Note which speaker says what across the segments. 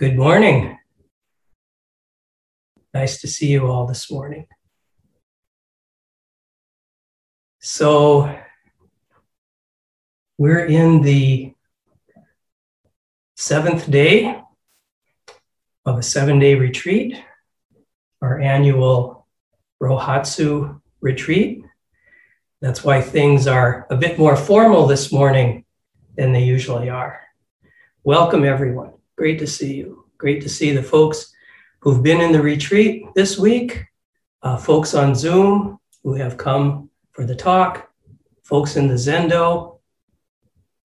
Speaker 1: Good morning. Nice to see you all this morning. So, we're in the seventh day of a seven day retreat, our annual Rohatsu retreat. That's why things are a bit more formal this morning than they usually are. Welcome, everyone. Great to see you. Great to see the folks who've been in the retreat this week, uh, folks on Zoom who have come for the talk, folks in the Zendo.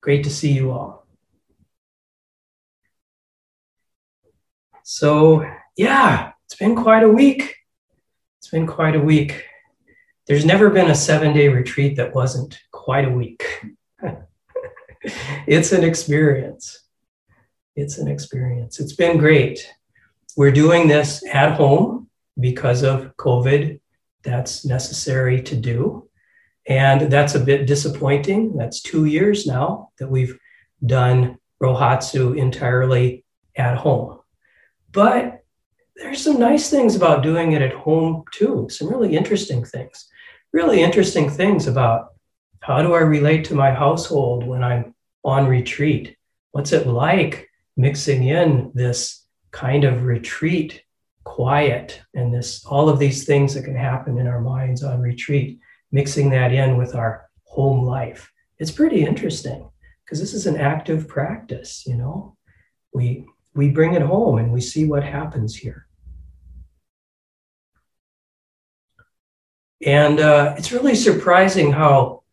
Speaker 1: Great to see you all. So, yeah, it's been quite a week. It's been quite a week. There's never been a seven day retreat that wasn't quite a week. it's an experience it's an experience. It's been great. We're doing this at home because of COVID. That's necessary to do. And that's a bit disappointing. That's two years now that we've done Rohatsu entirely at home. But there's some nice things about doing it at home too, some really interesting things. Really interesting things about how do I relate to my household when I'm on retreat? What's it like mixing in this kind of retreat quiet and this all of these things that can happen in our minds on retreat mixing that in with our home life. It's pretty interesting because this is an active practice you know? We we bring it home and we see what happens here. And uh, it's really surprising how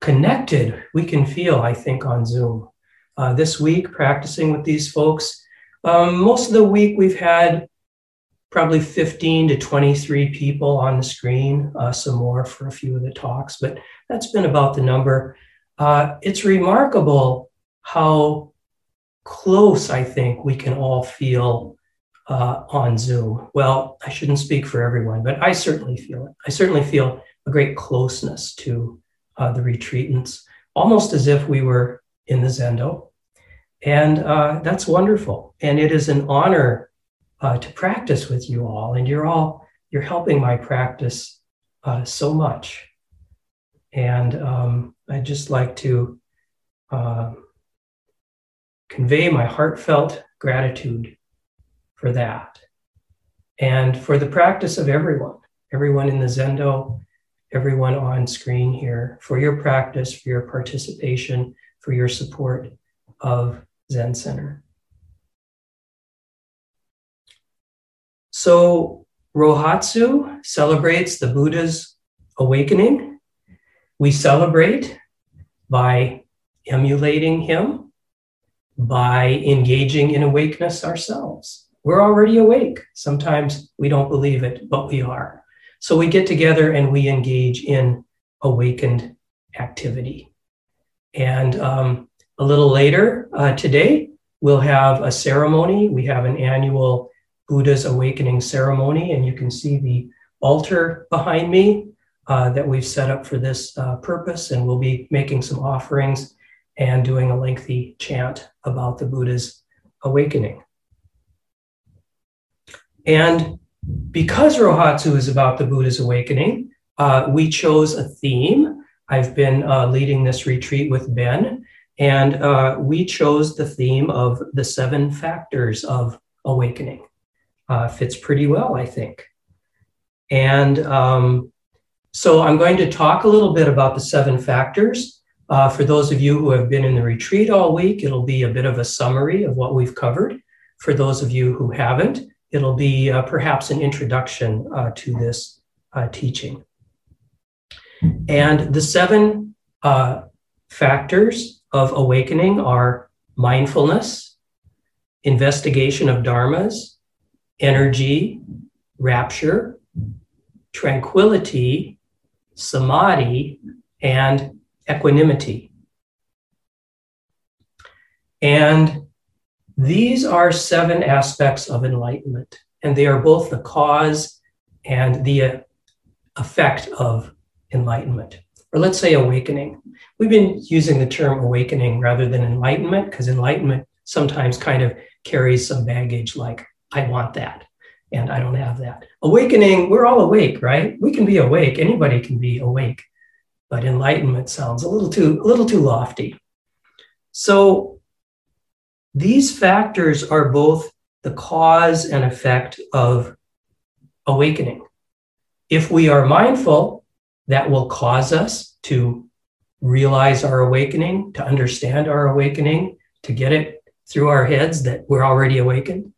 Speaker 1: connected we can feel i think on zoom uh, this week practicing with these folks. Um, most of the week we've had probably 15 to 23 people on the screen, uh, some more for a few of the talks, but that's been about the number. Uh, it's remarkable how close I think we can all feel uh, on Zoom. Well, I shouldn't speak for everyone, but I certainly feel it. I certainly feel a great closeness to uh, the retreatants, almost as if we were in the Zendo and uh, that's wonderful. And it is an honor uh, to practice with you all. And you're all, you're helping my practice uh, so much. And um, I'd just like to uh, convey my heartfelt gratitude for that. And for the practice of everyone, everyone in the Zendo, everyone on screen here, for your practice, for your participation, for your support of Zen Center. So, Rohatsu celebrates the Buddha's awakening. We celebrate by emulating him, by engaging in awakeness ourselves. We're already awake. Sometimes we don't believe it, but we are. So we get together and we engage in awakened activity. And um, a little later uh, today, we'll have a ceremony. We have an annual Buddha's Awakening ceremony, and you can see the altar behind me uh, that we've set up for this uh, purpose. And we'll be making some offerings and doing a lengthy chant about the Buddha's awakening. And because Rohatsu is about the Buddha's awakening, uh, we chose a theme. I've been uh, leading this retreat with Ben, and uh, we chose the theme of the seven factors of awakening. Uh, fits pretty well, I think. And um, so I'm going to talk a little bit about the seven factors. Uh, for those of you who have been in the retreat all week, it'll be a bit of a summary of what we've covered. For those of you who haven't, it'll be uh, perhaps an introduction uh, to this uh, teaching. And the seven factors of awakening are mindfulness, investigation of dharmas, energy, rapture, tranquility, samadhi, and equanimity. And these are seven aspects of enlightenment, and they are both the cause and the effect of enlightenment or let's say awakening. We've been using the term awakening rather than enlightenment because enlightenment sometimes kind of carries some baggage like, I want that and I don't have that. Awakening, we're all awake, right? We can be awake. Anybody can be awake. But enlightenment sounds a little too a little too lofty. So these factors are both the cause and effect of awakening. If we are mindful, that will cause us to realize our awakening, to understand our awakening, to get it through our heads that we're already awakened.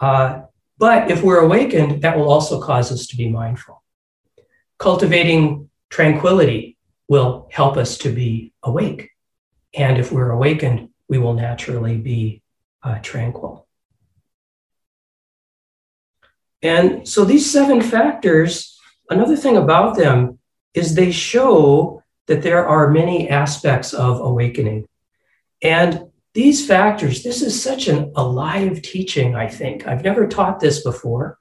Speaker 1: Uh, but if we're awakened, that will also cause us to be mindful. Cultivating tranquility will help us to be awake. And if we're awakened, we will naturally be uh, tranquil. And so these seven factors, another thing about them is they show that there are many aspects of awakening. And these factors, this is such an alive teaching, I think. I've never taught this before.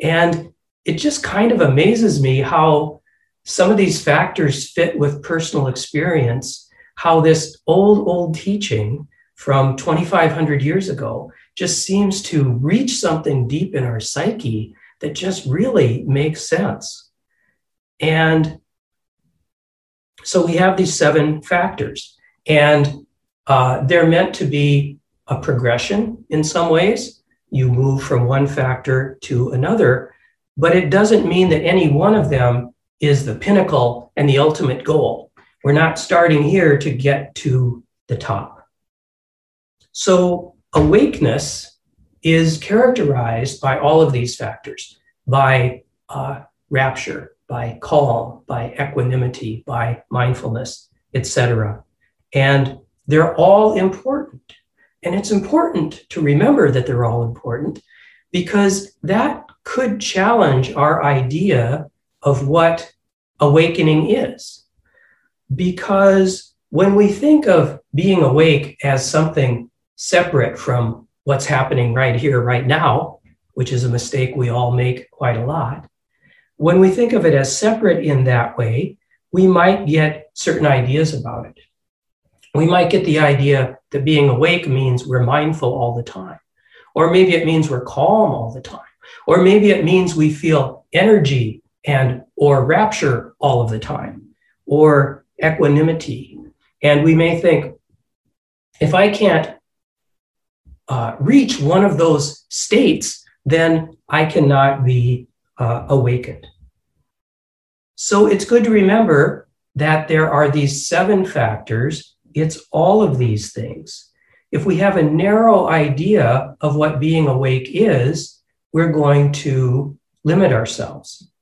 Speaker 1: And it just kind of amazes me how some of these factors fit with personal experience, how this old, old teaching from 2,500 years ago just seems to reach something deep in our psyche that just really makes sense. And so we have these seven factors, and uh, they're meant to be a progression in some ways. You move from one factor to another, but it doesn't mean that any one of them is the pinnacle and the ultimate goal. We're not starting here to get to the top. So, awakeness is characterized by all of these factors by uh, rapture, by calm, by equanimity, by mindfulness, etc. And they're all important. And it's important to remember that they're all important because that could challenge our idea of what awakening is. Because when we think of being awake as something separate from what's happening right here, right now, which is a mistake we all make quite a lot, when we think of it as separate in that way, we might get certain ideas about it. We might get the idea that being awake means we're mindful all the time. Or maybe it means we're calm all the time. Or maybe it means we feel energy and or rapture all of the time or equanimity. And we may think, if I can't uh, reach one of those states, then I cannot be uh, awakened. So it's good to remember that there are these seven factors. It's all of these things. If we have a narrow idea of what being awake is, we're going to limit ourselves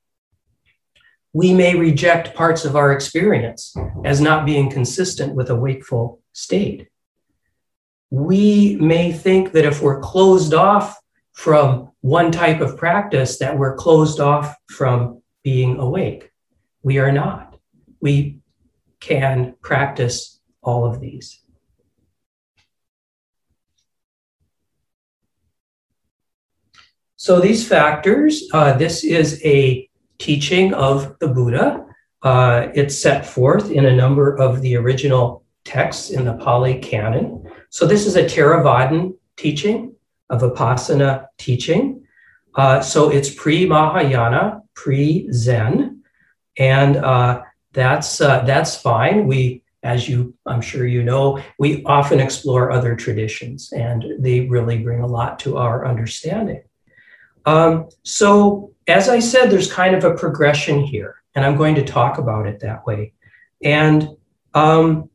Speaker 1: we may reject parts of our experience as not being consistent with a wakeful state. We may think that if we're closed off from one type of practice, that we're closed off from being awake. We are not. We can practice all of these. So, these factors, uh, this is a teaching of the Buddha. Uh, it's set forth in a number of the original texts in the Pali Canon. So this is a Theravadan teaching, a Vipassana teaching. Uh, so it's pre-Mahayana, pre-Zen, and uh, that's uh, that's fine. We, as you, I'm sure you know, we often explore other traditions, and they really bring a lot to our understanding. Um, so as I said, there's kind of a progression here, and I'm going to talk about it that way. And um,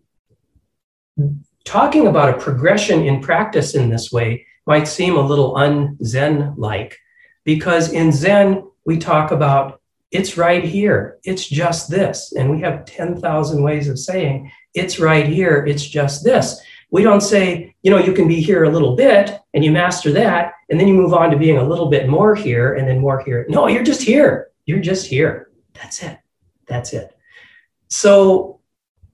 Speaker 1: talking about a progression in practice in this way might seem a little un-Zen like, because in Zen, we talk about it's right here, it's just this. And we have 10,000 ways of saying it's right here, it's just this. We don't say, you know, you can be here a little bit and you master that, and then you move on to being a little bit more here and then more here. No, you're just here. You're just here. That's it. That's it. So,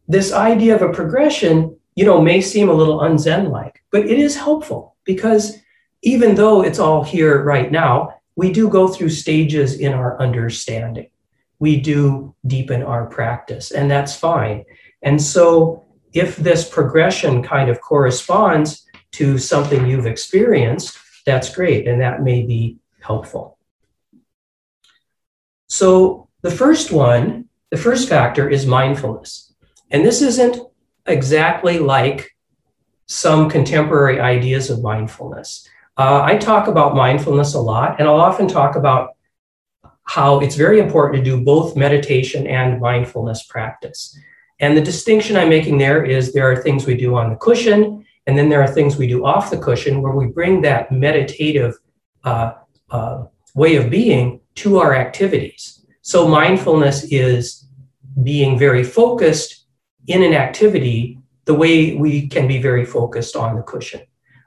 Speaker 1: this idea of a progression, you know, may seem a little unzen like, but it is helpful because even though it's all here right now, we do go through stages in our understanding. We do deepen our practice, and that's fine. And so, if this progression kind of corresponds to something you've experienced, that's great, and that may be helpful. So, the first one, the first factor is mindfulness. And this isn't exactly like some contemporary ideas of mindfulness. Uh, I talk about mindfulness a lot, and I'll often talk about how it's very important to do both meditation and mindfulness practice. And the distinction I'm making there is there are things we do on the cushion, and then there are things we do off the cushion where we bring that meditative uh, uh, way of being to our activities. So mindfulness is being very focused in an activity the way we can be very focused on the cushion.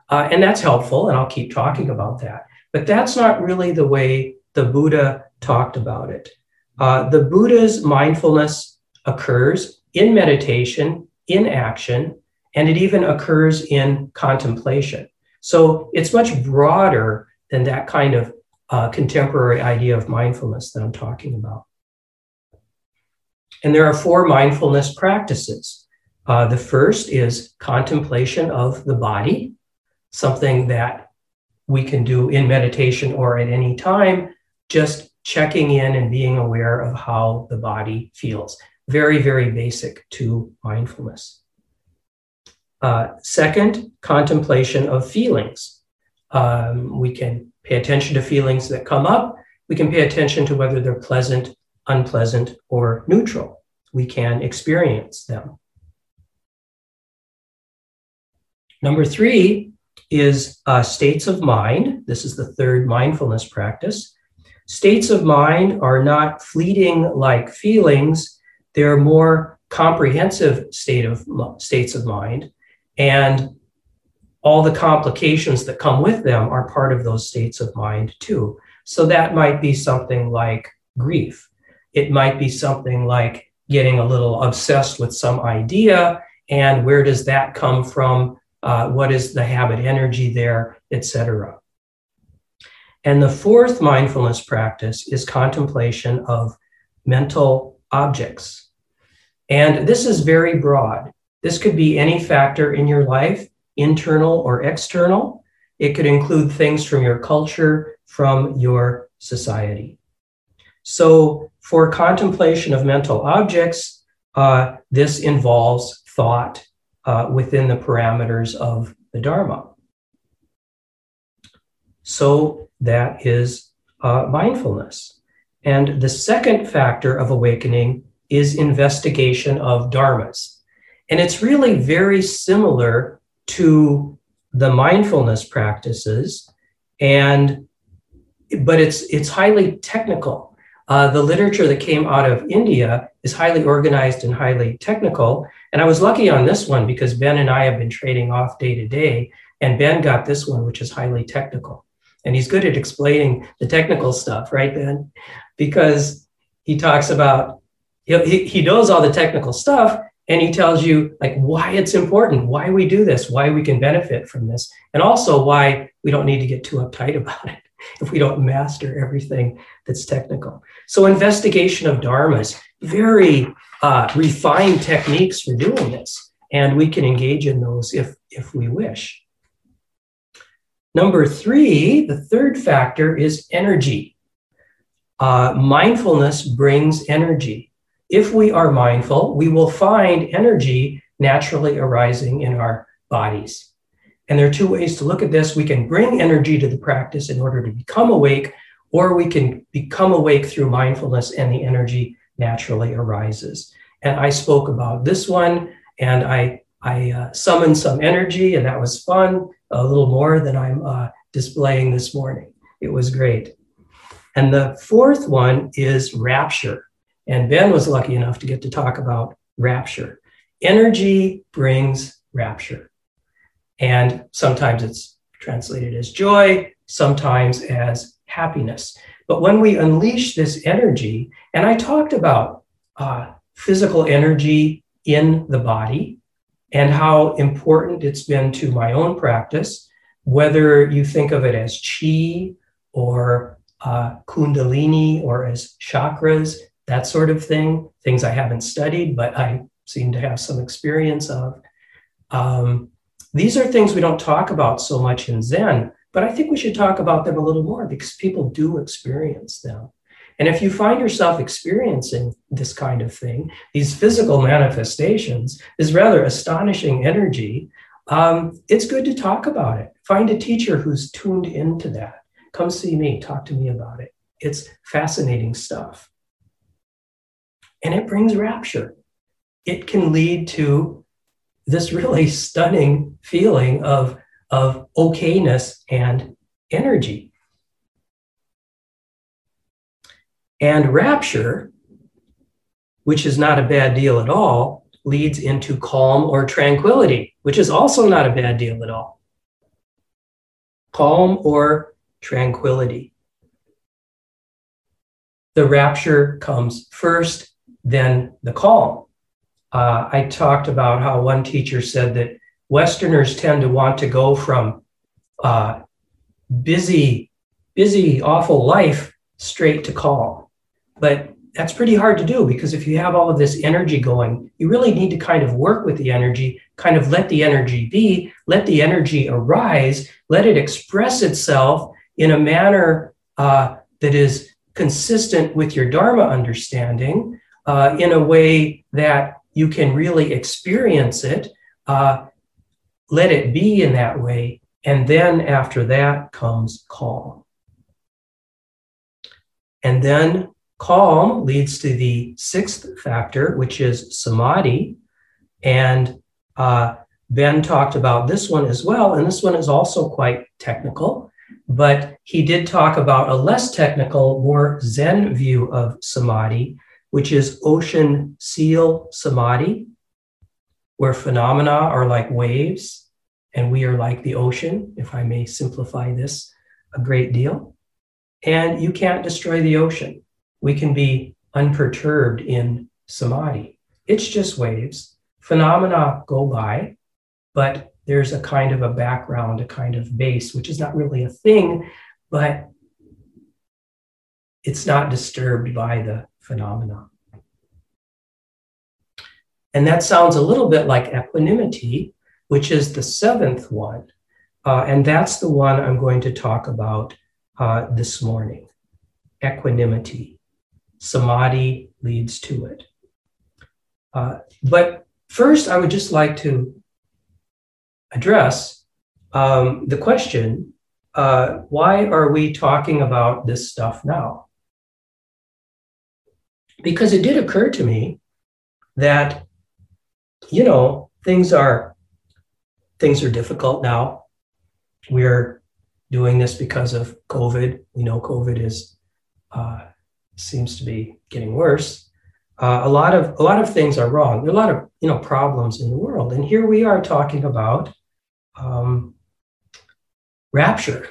Speaker 1: Uh, and that's helpful, and I'll keep talking about that. But that's not really the way the Buddha talked about it. Uh, the Buddha's mindfulness occurs in meditation, in action, and it even occurs in contemplation. So it's much broader than that kind of uh, contemporary idea of mindfulness that I'm talking about. And there are four mindfulness practices. Uh, the first is contemplation of the body, something that we can do in meditation or at any time, just checking in and being aware of how the body feels. Very, very basic to mindfulness. Uh, second, contemplation of feelings. Um, we can pay attention to feelings that come up. We can pay attention to whether they're pleasant, unpleasant, or neutral. We can experience them. Number three is uh, states of mind. This is the third mindfulness practice. States of mind are not fleeting like feelings, they're more comprehensive state of states of mind. And all the complications that come with them are part of those states of mind too. So that might be something like grief. It might be something like getting a little obsessed with some idea and where does that come from uh, what is the habit energy there, etc. And the fourth mindfulness practice is contemplation of mental objects. And this is very broad. This could be any factor in your life, internal or external. It could include things from your culture, from your society. So, for contemplation of mental objects, uh, this involves thought uh, within the parameters of the Dharma. So that is uh, mindfulness. And the second factor of awakening is investigation of dharmas. And it's really very similar to the mindfulness practices and but it's it's highly technical uh, the literature that came out of india is highly organized and highly technical and I was lucky on this one because Ben and I have been trading off day to day, and Ben got this one, which is highly technical. And he's good at explaining the technical stuff, right, Ben? Because he talks about, he, he knows all the technical stuff, and he tells you like why it's important, why we do this, why we can benefit from this, and also why we don't need to get too uptight about it if we don't master everything that's technical. So investigation of dharmas, very uh, refined techniques for doing this, and we can engage in those if, if we wish. Number three, the third factor is energy. Uh, mindfulness brings energy. If we are mindful, we will find energy naturally arising in our bodies. And there are two ways to look at this. We can bring energy to the practice in order to become awake, or we can become awake through mindfulness and the energy naturally arises. And I spoke about this one and I, I uh, summoned some energy and that was fun, a little more than I'm uh, displaying this morning. It was great. And the fourth one is rapture. And Ben was lucky enough to get to talk about rapture. Energy brings rapture. And sometimes it's translated as joy, sometimes as happiness. But when we unleash this energy, and I talked about uh, physical energy in the body and how important it's been to my own practice, whether you think of it as chi or uh, kundalini or as chakras, that sort of thing, things I haven't studied, but I seem to have some experience of. Um, these are things we don't talk about so much in Zen, but I think we should talk about them a little more because people do experience them. And if you find yourself experiencing this kind of thing, these physical manifestations, this rather astonishing energy, um, it's good to talk about it. Find a teacher who's tuned into that. Come see me, talk to me about it. It's fascinating stuff. And it brings rapture. It can lead to this really stunning feeling of, of okayness and energy. And rapture, which is not a bad deal at all, leads into calm or tranquility, which is also not a bad deal at all. Calm or tranquility. The rapture comes first, then the calm. Uh, I talked about how one teacher said that Westerners tend to want to go from uh, busy, busy, awful life straight to calm. But that's pretty hard to do because if you have all of this energy going, you really need to kind of work with the energy, kind of let the energy be, let the energy arise, let it express itself in a manner uh, that is consistent with your Dharma understanding, uh, in a way that you can really experience it, uh, let it be in that way, and then after that comes calm. And then calm leads to the sixth factor, which is samadhi. And uh, Ben talked about this one as well. And this one is also quite technical, but he did talk about a less technical, more Zen view of samadhi, which is ocean seal samadhi, where phenomena are like waves and we are like the ocean, if I may simplify this a great deal. And you can't destroy the ocean. We can be unperturbed in samadhi. It's just waves. Phenomena go by, but there's a kind of a background, a kind of base, which is not really a thing, but it's not disturbed by the phenomena. And that sounds a little bit like equanimity, which is the seventh one. Uh, and that's the one I'm going to talk about uh, this morning equanimity. Samadhi leads to it. Uh, but first, I would just like to address um, the question uh, why are we talking about this stuff now? Because it did occur to me that, you know, things are things are difficult now. We're doing this because of COVID. We know COVID is uh, seems to be getting worse. Uh, a lot of a lot of things are wrong. There are a lot of you know problems in the world, and here we are talking about um, rapture,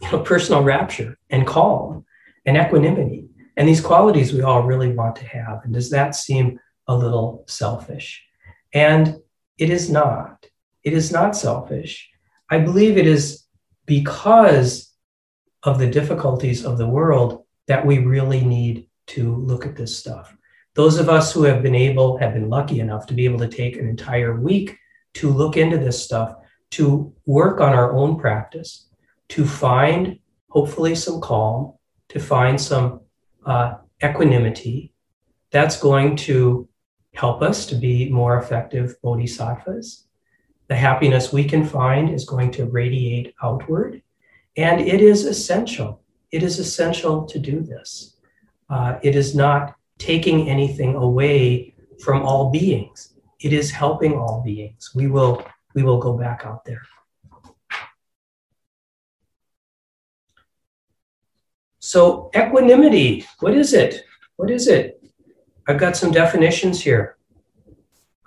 Speaker 1: you know, personal rapture and calm and equanimity, and these qualities we all really want to have. And does that seem a little selfish? And it is not. It is not selfish. I believe it is because of the difficulties of the world that we really need to look at this stuff. Those of us who have been able, have been lucky enough to be able to take an entire week to look into this stuff, to work on our own practice, to find hopefully some calm, to find some uh, equanimity. That's going to help us to be more effective bodhisattvas. The happiness we can find is going to radiate outward. And it is essential. It is essential to do this. Uh, it is not taking anything away from all beings. It is helping all beings. We will, we will go back out there. So, equanimity, what is it? What is it? I've got some definitions here.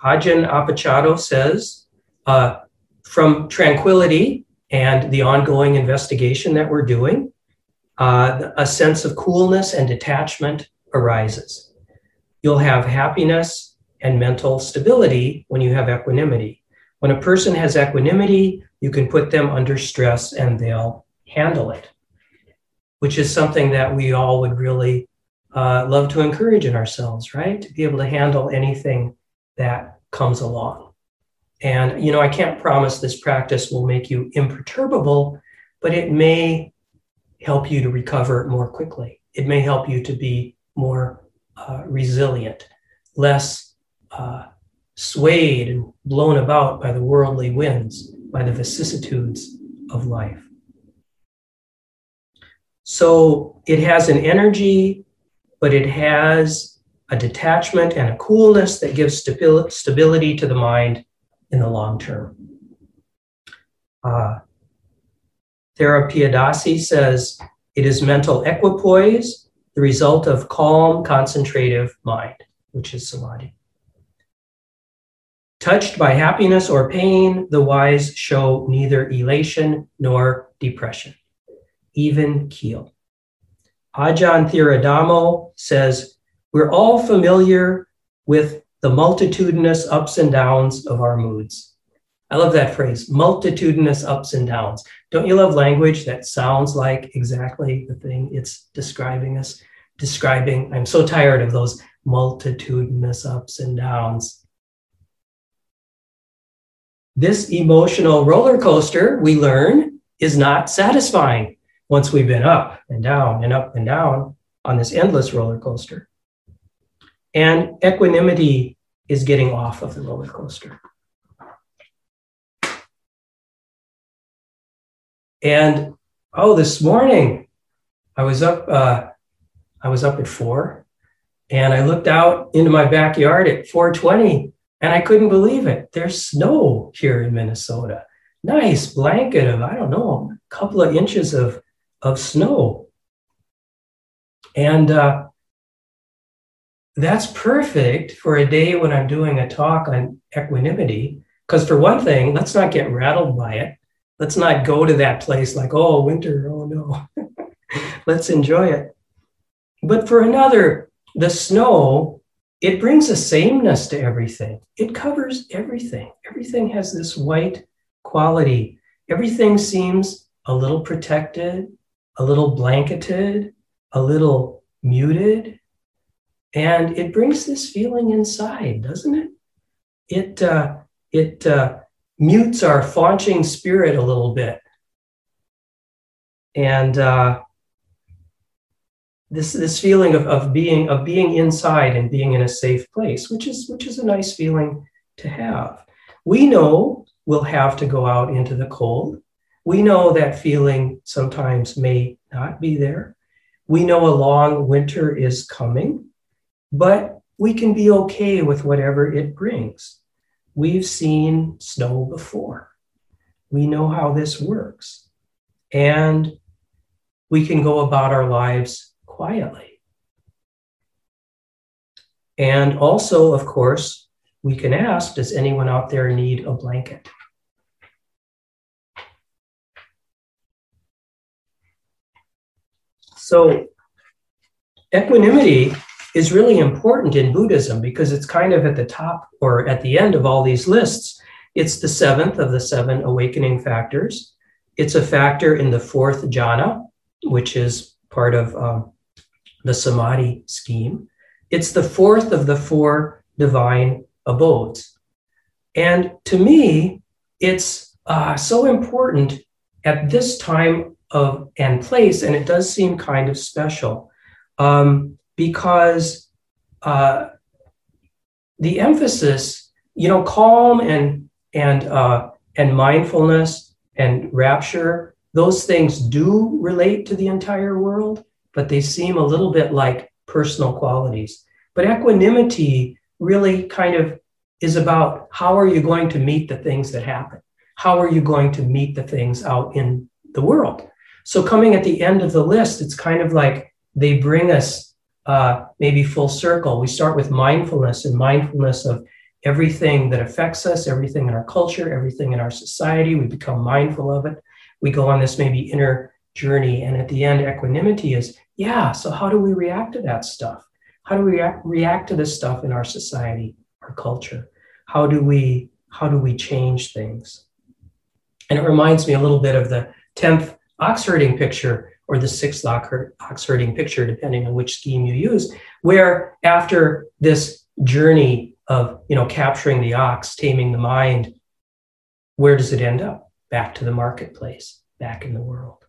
Speaker 1: Ajahn Apichatto says uh, from tranquility and the ongoing investigation that we're doing, uh, a sense of coolness and detachment arises. You'll have happiness and mental stability when you have equanimity. When a person has equanimity, you can put them under stress and they'll handle it which is something that we all would really uh, love to encourage in ourselves, right? To be able to handle anything that comes along. And, you know, I can't promise this practice will make you imperturbable, but it may help you to recover more quickly. It may help you to be more uh, resilient, less uh, swayed and blown about by the worldly winds, by the vicissitudes of life. So it has an energy, but it has a detachment and a coolness that gives stability to the mind in the long term. Uh, says it is mental equipoise, the result of calm, concentrative mind, which is samadhi. Touched by happiness or pain, the wise show neither elation nor depression, even keel. Ajahn Thiradhammo says, We're all familiar with the multitudinous ups and downs of our moods. I love that phrase, multitudinous ups and downs. Don't you love language that sounds like exactly the thing it's describing us? Describing, I'm so tired of those multitudinous ups and downs. This emotional roller coaster, we learn, is not satisfying once we've been up and down and up and down on this endless roller coaster. And equanimity is getting off of the roller coaster. And oh, this morning I was up. Uh, I was up at four, and I looked out into my backyard at 4:20, and I couldn't believe it. There's snow here in Minnesota. Nice blanket of, I don't know, a couple of inches of, of snow. And uh, that's perfect for a day when I'm doing a talk on equanimity. Because, for one thing, let's not get rattled by it. Let's not go to that place like, oh, winter, oh no. let's enjoy it. But for another, the snow it brings a sameness to everything. It covers everything. Everything has this white quality. Everything seems a little protected, a little blanketed, a little muted. And it brings this feeling inside, doesn't it? It, uh, it uh, mutes our faunching spirit a little bit. And uh, this this feeling of, of being of being inside and being in a safe place, which is which is a nice feeling to have. We know we'll have to go out into the cold. We know that feeling sometimes may not be there. We know a long winter is coming, but we can be okay with whatever it brings. We've seen snow before. We know how this works. And we can go about our lives quietly. And also, of course, we can ask Does anyone out there need a blanket? So, equanimity is really important in Buddhism because it's kind of at the top or at the end of all these lists. It's the seventh of the seven awakening factors. It's a factor in the fourth jhana, which is part of um, the Samadhi scheme. It's the fourth of the four divine abodes. And to me, it's uh, so important at this time of and place, and it does seem kind of special um, because uh, the emphasis, you know, calm and and uh, and mindfulness and rapture, those things do relate to the entire world, but they seem a little bit like personal qualities. But equanimity really kind of is about how are you going to meet the things that happen? How are you going to meet the things out in the world? So, coming at the end of the list, it's kind of like they bring us uh, maybe full circle. We start with mindfulness and mindfulness of everything that affects us, everything in our culture, everything in our society. We become mindful of it. We go on this maybe inner journey. And at the end, equanimity is yeah, so how do we react to that stuff? How do we react, react to this stuff in our society, our culture? How do we how do we change things? And it reminds me a little bit of the 10th ox herding picture or the sixth ox herding picture, depending on which scheme you use, where after this journey of you know capturing the ox, taming the mind, where does it end up? Back to the marketplace, back in the world.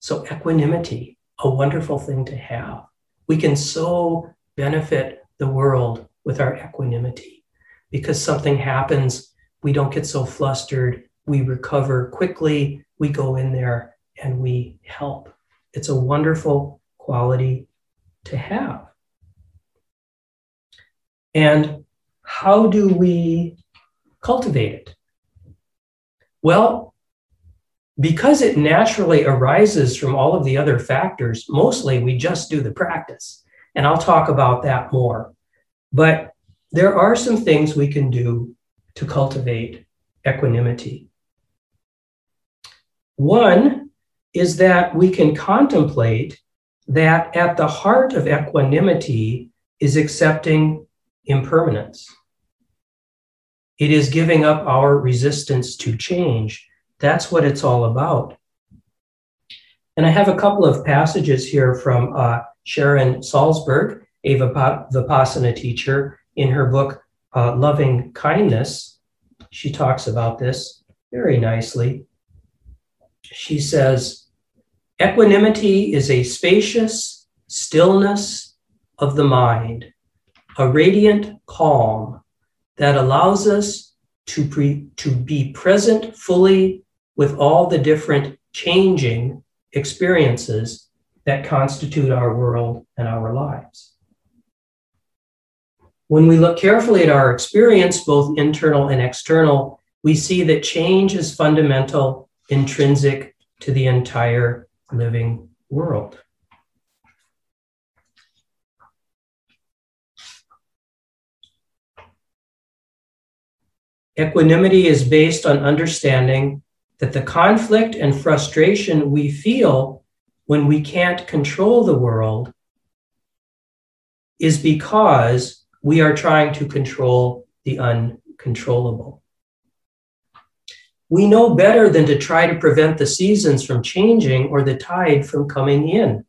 Speaker 1: So, equanimity, a wonderful thing to have. We can so benefit the world with our equanimity because something happens, we don't get so flustered, we recover quickly, we go in there and we help. It's a wonderful quality to have. And how do we cultivate it? Well, because it naturally arises from all of the other factors, mostly we just do the practice. And I'll talk about that more. But there are some things we can do to cultivate equanimity. One is that we can contemplate that at the heart of equanimity is accepting impermanence. It is giving up our resistance to change. That's what it's all about. And I have a couple of passages here from uh, Sharon Salzberg, a Vipassana teacher, in her book, uh, Loving Kindness. She talks about this very nicely. She says, Equanimity is a spacious stillness of the mind, a radiant calm that allows us to, pre- to be present fully with all the different changing experiences that constitute our world and our lives. When we look carefully at our experience, both internal and external, we see that change is fundamental, intrinsic to the entire living world. Equanimity is based on understanding that the conflict and frustration we feel when we can't control the world is because we are trying to control the uncontrollable. We know better than to try to prevent the seasons from changing or the tide from coming in.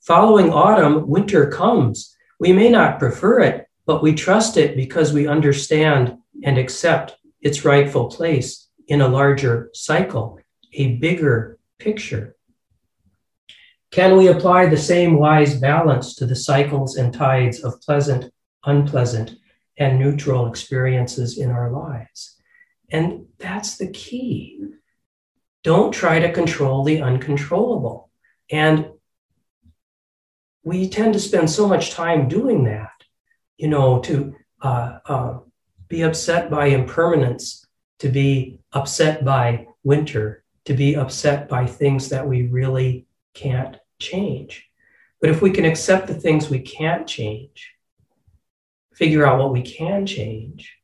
Speaker 1: Following autumn, winter comes. We may not prefer it, but we trust it because we understand and accept its rightful place in a larger cycle, a bigger picture. Can we apply the same wise balance to the cycles and tides of pleasant, unpleasant, and neutral experiences in our lives? And that's the key. Don't try to control the uncontrollable. And we tend to spend so much time doing that, you know, to uh, uh, be upset by impermanence, to be upset by winter, to be upset by things that we really can't change. But if we can accept the things we can't change, figure out what we can change,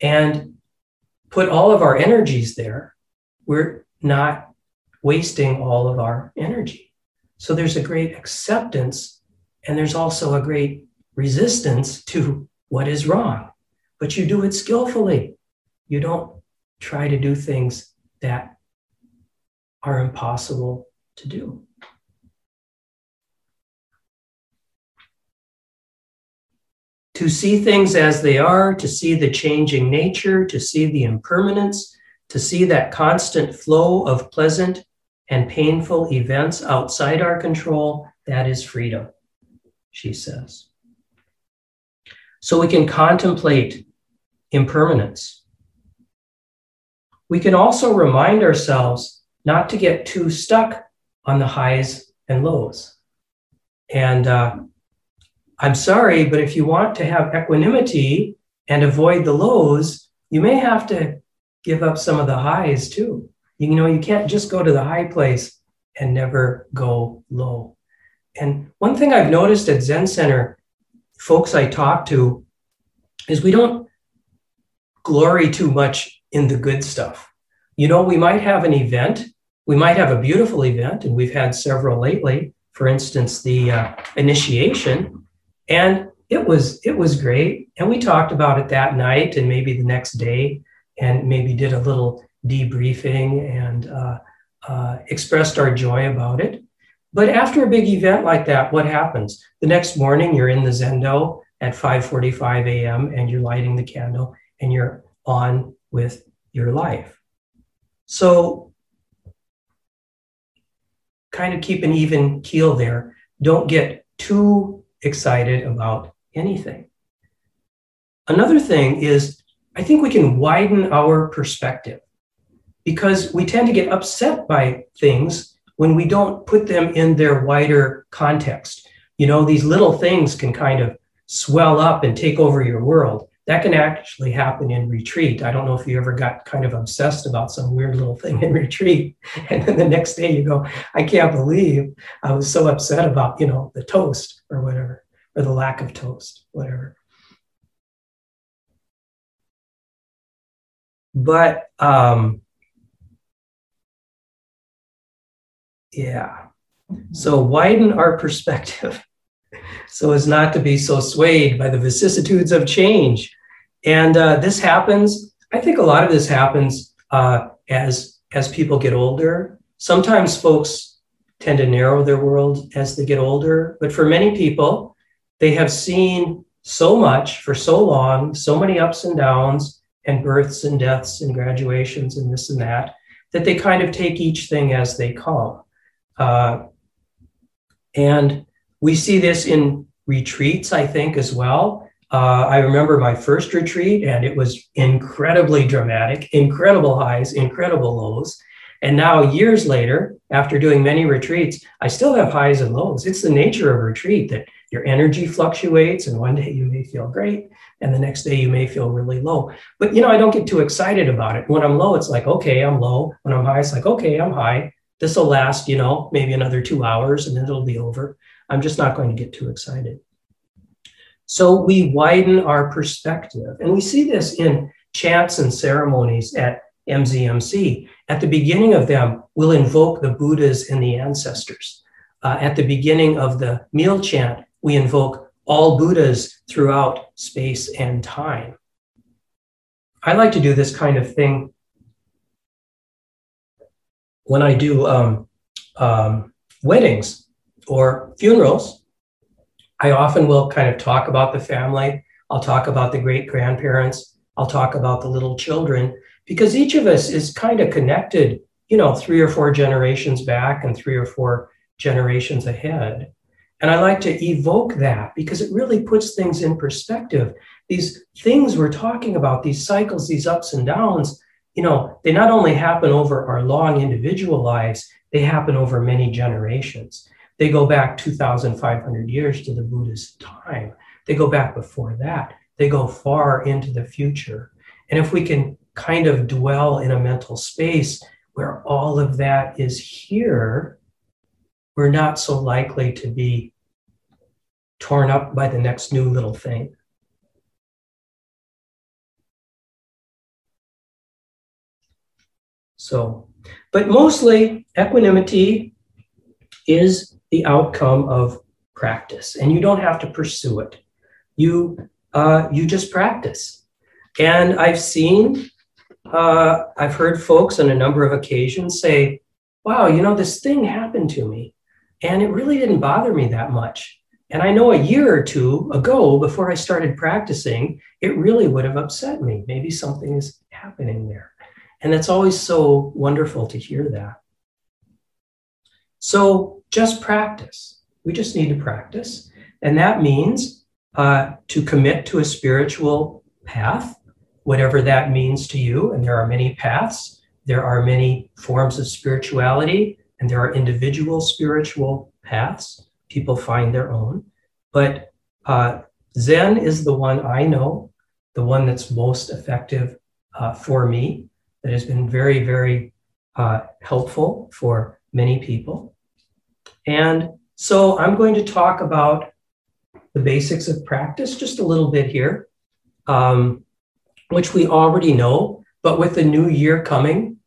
Speaker 1: and put all of our energies there, we're not wasting all of our energy. So there's a great acceptance, and there's also a great resistance to what is wrong. But you do it skillfully. You don't try to do things that are impossible to do. To see things as they are, to see the changing nature, to see the impermanence, to see that constant flow of pleasant and painful events outside our control, that is freedom, she says. So we can contemplate impermanence. We can also remind ourselves not to get too stuck on the highs and lows. And uh, I'm sorry, but if you want to have equanimity and avoid the lows, you may have to give up some of the highs too. You know, you can't just go to the high place and never go low. And one thing I've noticed at Zen Center, folks I talk to, is we don't glory too much in the good stuff. You know, we might have an event, we might have a beautiful event, and we've had several lately. For instance, the uh, initiation, and it was it was great and we talked about it that night and maybe the next day and maybe did a little debriefing and uh, uh, expressed our joy about it but after a big event like that what happens the next morning you're in the zendo at 5.45 a.m and you're lighting the candle and you're on with your life. So, kind of keep an even keel there. Don't get too excited about anything. Another thing is, I think we can widen our perspective because we tend to get upset by things when we don't put them in their wider context. You know, these little things can kind of swell up and take over your world. That can actually happen in retreat. I don't know if you ever got kind of obsessed about some weird little thing in retreat. And then the next day you go, I can't believe I was so upset about, you know, the toast or whatever, or the lack of toast, whatever. But um, yeah, so widen our perspective so as not to be so swayed by the vicissitudes of change. And uh, this happens, I think a lot of this happens uh, as, as people get older. Sometimes folks tend to narrow their world as they get older, but for many people, they have seen so much for so long, so many ups and downs, and births and deaths and graduations and this and that, that they kind of take each thing as they come. Uh, and we see this in retreats, I think, as well. Uh, I remember my first retreat, and it was incredibly dramatic, incredible highs, incredible lows. And now, years later, after doing many retreats, I still have highs and lows. It's the nature of retreat that your energy fluctuates, and one day you may feel great, and the next day you may feel really low. But you know, I don't get too excited about it. When I'm low, it's like, okay, I'm low. When I'm high, it's like, okay, I'm high. This will last, you know, maybe another two hours, and then it'll be over. I'm just not going to get too excited. So we widen our perspective. And we see this in chants and ceremonies at MZMC. At the beginning of them, we'll invoke the Buddhas and the ancestors. Uh, at the beginning of the meal chant, we invoke all Buddhas throughout space and time. I like to do this kind of thing when I do um, um, weddings or funerals, I often will kind of talk about the family. I'll talk about the great grandparents. I'll talk about the little children because each of us is kind of connected, you know, three or four generations back and three or four generations ahead. And I like to evoke that because it really puts things in perspective. These things we're talking about, these cycles, these ups and downs, you know, they not only happen over our long individual lives, they happen over many generations. They go back 2,500 years to the Buddhist time. They go back before that. They go far into the future. And if we can kind of dwell in a mental space where all of that is here, we're not so likely to be torn up by the next new little thing. So, but mostly equanimity is the outcome of practice, and you don't have to pursue it. You uh, you just practice. And I've seen, uh, I've heard folks on a number of occasions say, "Wow, you know, this thing happened to me, and it really didn't bother me that much." And I know a year or two ago, before I started practicing, it really would have upset me. Maybe something is happening there. And it's always so wonderful to hear that. So just practice. We just need to practice. And that means uh, to commit to a spiritual path, whatever that means to you. And there are many paths, there are many forms of spirituality, and there are individual spiritual paths. People find their own. But uh, Zen is the one I know, the one that's most effective uh, for me, that has been very, very uh, helpful for many people. And so I'm going to talk about the basics of practice just a little bit here, um, which we already know, but with the new year coming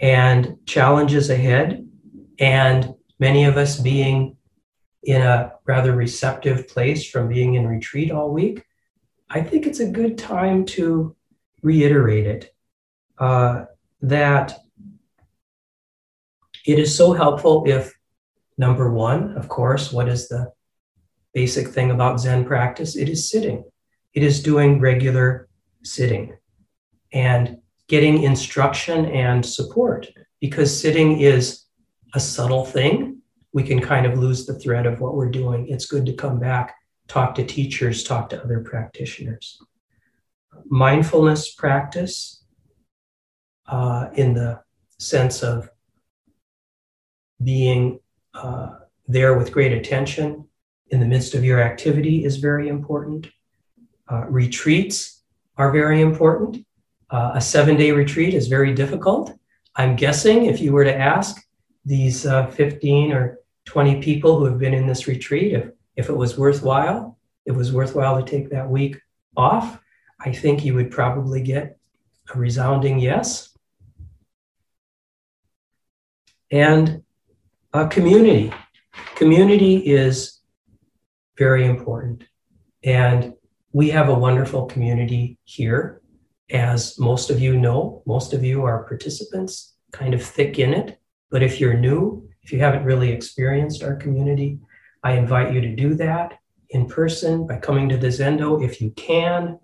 Speaker 1: and challenges ahead, and many of us being in a rather receptive place from being in retreat all week, I think it's a good time to reiterate it uh, that it is so helpful if Number one, of course, what is the basic thing about Zen practice? It is sitting, it is doing regular sitting. And getting instruction and support because sitting is a subtle thing. We can kind of lose the thread of what we're doing. It's good to come back, talk to teachers, talk to other practitioners. Mindfulness practice uh, in the sense of being uh, there with great attention in the midst of your activity is very important. Uh, retreats are very important. Uh, a seven day retreat is very difficult. I'm guessing if you were to ask these uh, 15 or 20 people who have been in this retreat, if, if it was worthwhile, it was worthwhile to take that week off, I think you would probably get a resounding yes. And a community. Community is very important. And we have a wonderful community here. As most of you know, most of you are participants, kind of thick in it. But if you're new, if you haven't really experienced our community, I invite you to do that in person by coming to the Zendo if you can,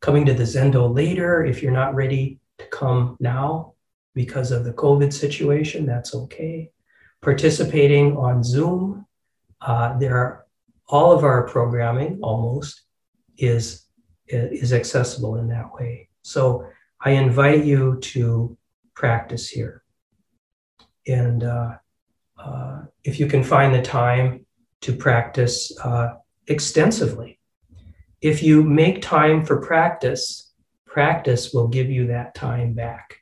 Speaker 1: coming to the Zendo later if you're not ready to come now because of the COVID situation, that's okay. Participating on Zoom, uh, there are all of our programming almost is is accessible in that way. So I invite you to practice here, and uh, uh, if you can find the time to practice uh, extensively, if you make time for practice, practice will give you that time back.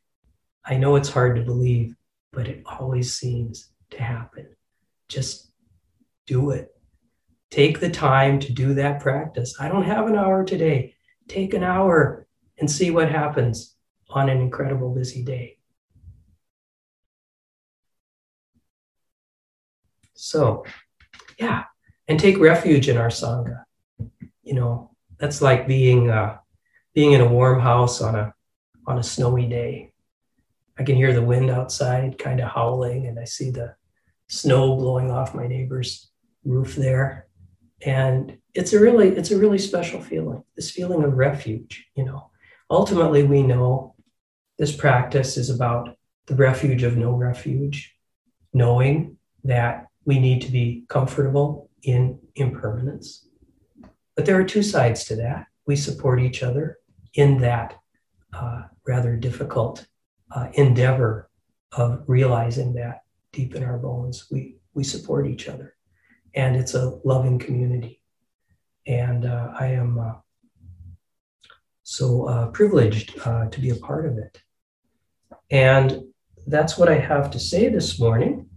Speaker 1: I know it's hard to believe, but it always seems to happen. Just do it. Take the time to do that practice. I don't have an hour today. Take an hour and see what happens on an incredible busy day. So, yeah, and take refuge in our sangha. You know, that's like being uh, being in a warm house on a on a snowy day. I can hear the wind outside kind of howling, and I see the snow blowing off my neighbor's roof there. And it's a really, it's a really special feeling, this feeling of refuge, you know. Ultimately, we know this practice is about the refuge of no refuge, knowing that we need to be comfortable in impermanence. But there are two sides to that. We support each other in that uh, rather difficult uh, endeavor of realizing that deep in our bones. We, we support each other, and it's a loving community. And uh, I am uh, so uh, privileged uh, to be a part of it. And that's what I have to say this morning.